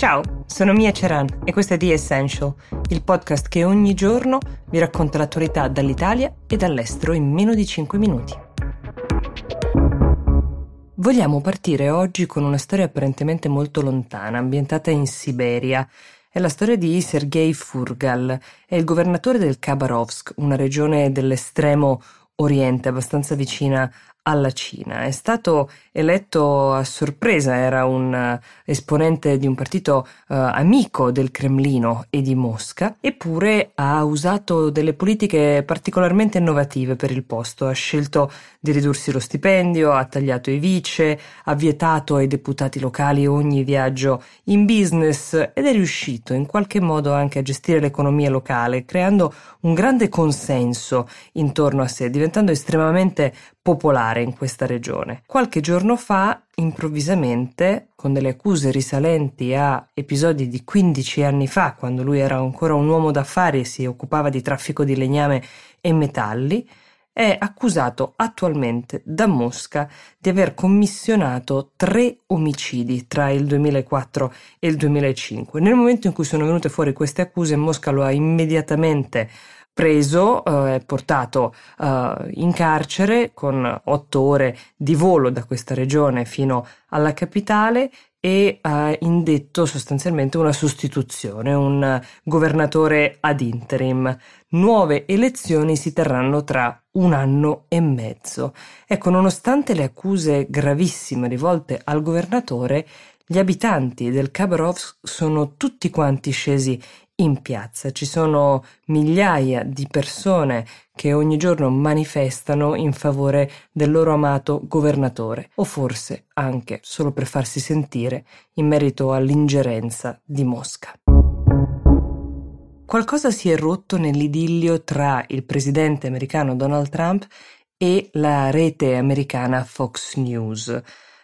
Ciao, sono Mia Ceran e questo è The Essential, il podcast che ogni giorno vi racconta l'attualità dall'Italia e dall'estero in meno di 5 minuti. Vogliamo partire oggi con una storia apparentemente molto lontana, ambientata in Siberia. È la storia di Sergei Furgal, è il governatore del Khabarovsk, una regione dell'estremo oriente abbastanza vicina alla Cina. È stato eletto a sorpresa, era un uh, esponente di un partito uh, amico del Cremlino e di Mosca, eppure ha usato delle politiche particolarmente innovative per il posto. Ha scelto di ridursi lo stipendio, ha tagliato i vice, ha vietato ai deputati locali ogni viaggio in business ed è riuscito in qualche modo anche a gestire l'economia locale, creando un grande consenso intorno a sé, diventando estremamente popolare in questa regione. Qualche giorno fa, improvvisamente, con delle accuse risalenti a episodi di 15 anni fa, quando lui era ancora un uomo d'affari e si occupava di traffico di legname e metalli, è accusato attualmente da Mosca di aver commissionato tre omicidi tra il 2004 e il 2005. Nel momento in cui sono venute fuori queste accuse, Mosca lo ha immediatamente preso e eh, portato eh, in carcere con otto ore di volo da questa regione fino alla capitale e ha indetto sostanzialmente una sostituzione, un governatore ad interim. Nuove elezioni si terranno tra un anno e mezzo. Ecco, nonostante le accuse gravissime rivolte al governatore, gli abitanti del Khabarovsk sono tutti quanti scesi in piazza. Ci sono migliaia di persone che ogni giorno manifestano in favore del loro amato governatore, o forse anche solo per farsi sentire in merito all'ingerenza di Mosca. Qualcosa si è rotto nell'idillio tra il presidente americano Donald Trump e la rete americana Fox News.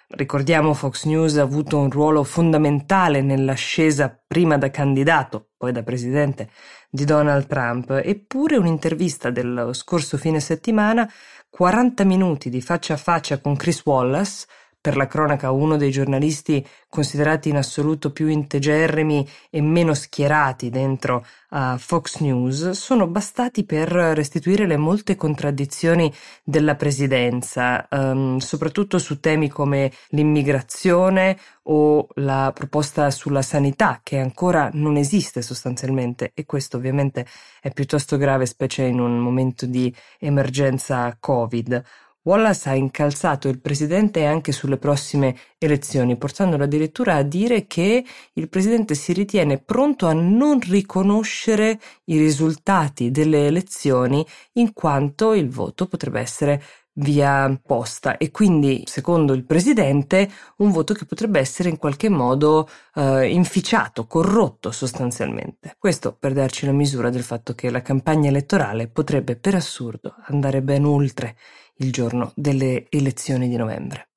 Ricordiamo Fox News ha avuto un ruolo fondamentale nell'ascesa prima da candidato, poi da presidente di Donald Trump, eppure un'intervista dello scorso fine settimana, 40 minuti di faccia a faccia con Chris Wallace, per la cronaca uno dei giornalisti considerati in assoluto più integerrimi e meno schierati dentro a Fox News, sono bastati per restituire le molte contraddizioni della presidenza, um, soprattutto su temi come l'immigrazione o la proposta sulla sanità, che ancora non esiste sostanzialmente, e questo ovviamente è piuttosto grave, specie in un momento di emergenza Covid. Wallace ha incalzato il presidente anche sulle prossime elezioni, portandolo addirittura a dire che il presidente si ritiene pronto a non riconoscere i risultati delle elezioni in quanto il voto potrebbe essere via posta e quindi secondo il presidente un voto che potrebbe essere in qualche modo eh, inficiato, corrotto sostanzialmente. Questo per darci la misura del fatto che la campagna elettorale potrebbe per assurdo andare ben oltre il giorno delle elezioni di novembre.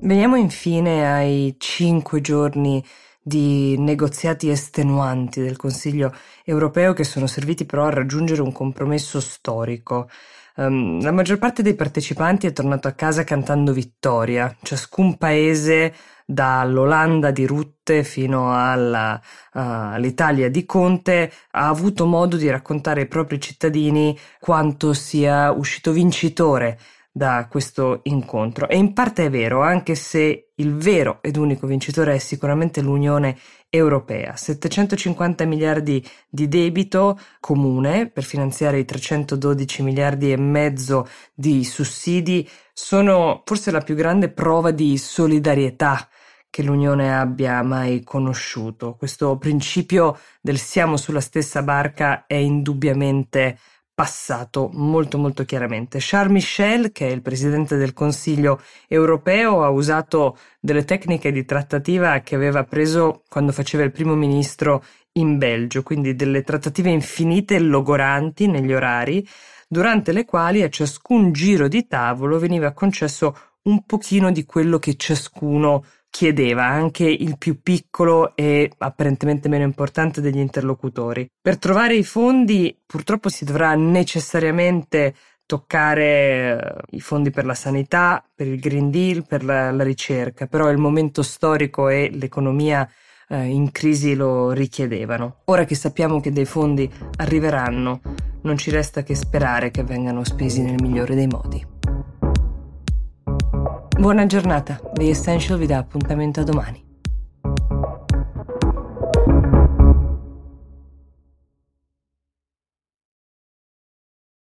Veniamo infine ai cinque giorni di negoziati estenuanti del Consiglio europeo che sono serviti però a raggiungere un compromesso storico. Um, la maggior parte dei partecipanti è tornato a casa cantando vittoria, ciascun paese dall'Olanda di Rutte fino alla, uh, all'Italia di Conte, ha avuto modo di raccontare ai propri cittadini quanto sia uscito vincitore da questo incontro. E in parte è vero, anche se il vero ed unico vincitore è sicuramente l'Unione Europea. 750 miliardi di debito comune per finanziare i 312 miliardi e mezzo di sussidi sono forse la più grande prova di solidarietà che l'Unione abbia mai conosciuto. Questo principio del siamo sulla stessa barca è indubbiamente passato molto molto chiaramente. Charles Michel, che è il presidente del Consiglio europeo, ha usato delle tecniche di trattativa che aveva preso quando faceva il primo ministro in Belgio, quindi delle trattative infinite e logoranti negli orari, durante le quali a ciascun giro di tavolo veniva concesso un pochino di quello che ciascuno chiedeva anche il più piccolo e apparentemente meno importante degli interlocutori. Per trovare i fondi purtroppo si dovrà necessariamente toccare eh, i fondi per la sanità, per il Green Deal, per la, la ricerca, però il momento storico e l'economia eh, in crisi lo richiedevano. Ora che sappiamo che dei fondi arriveranno, non ci resta che sperare che vengano spesi nel migliore dei modi. Buona giornata, The Essential vi dà appuntamento a domani.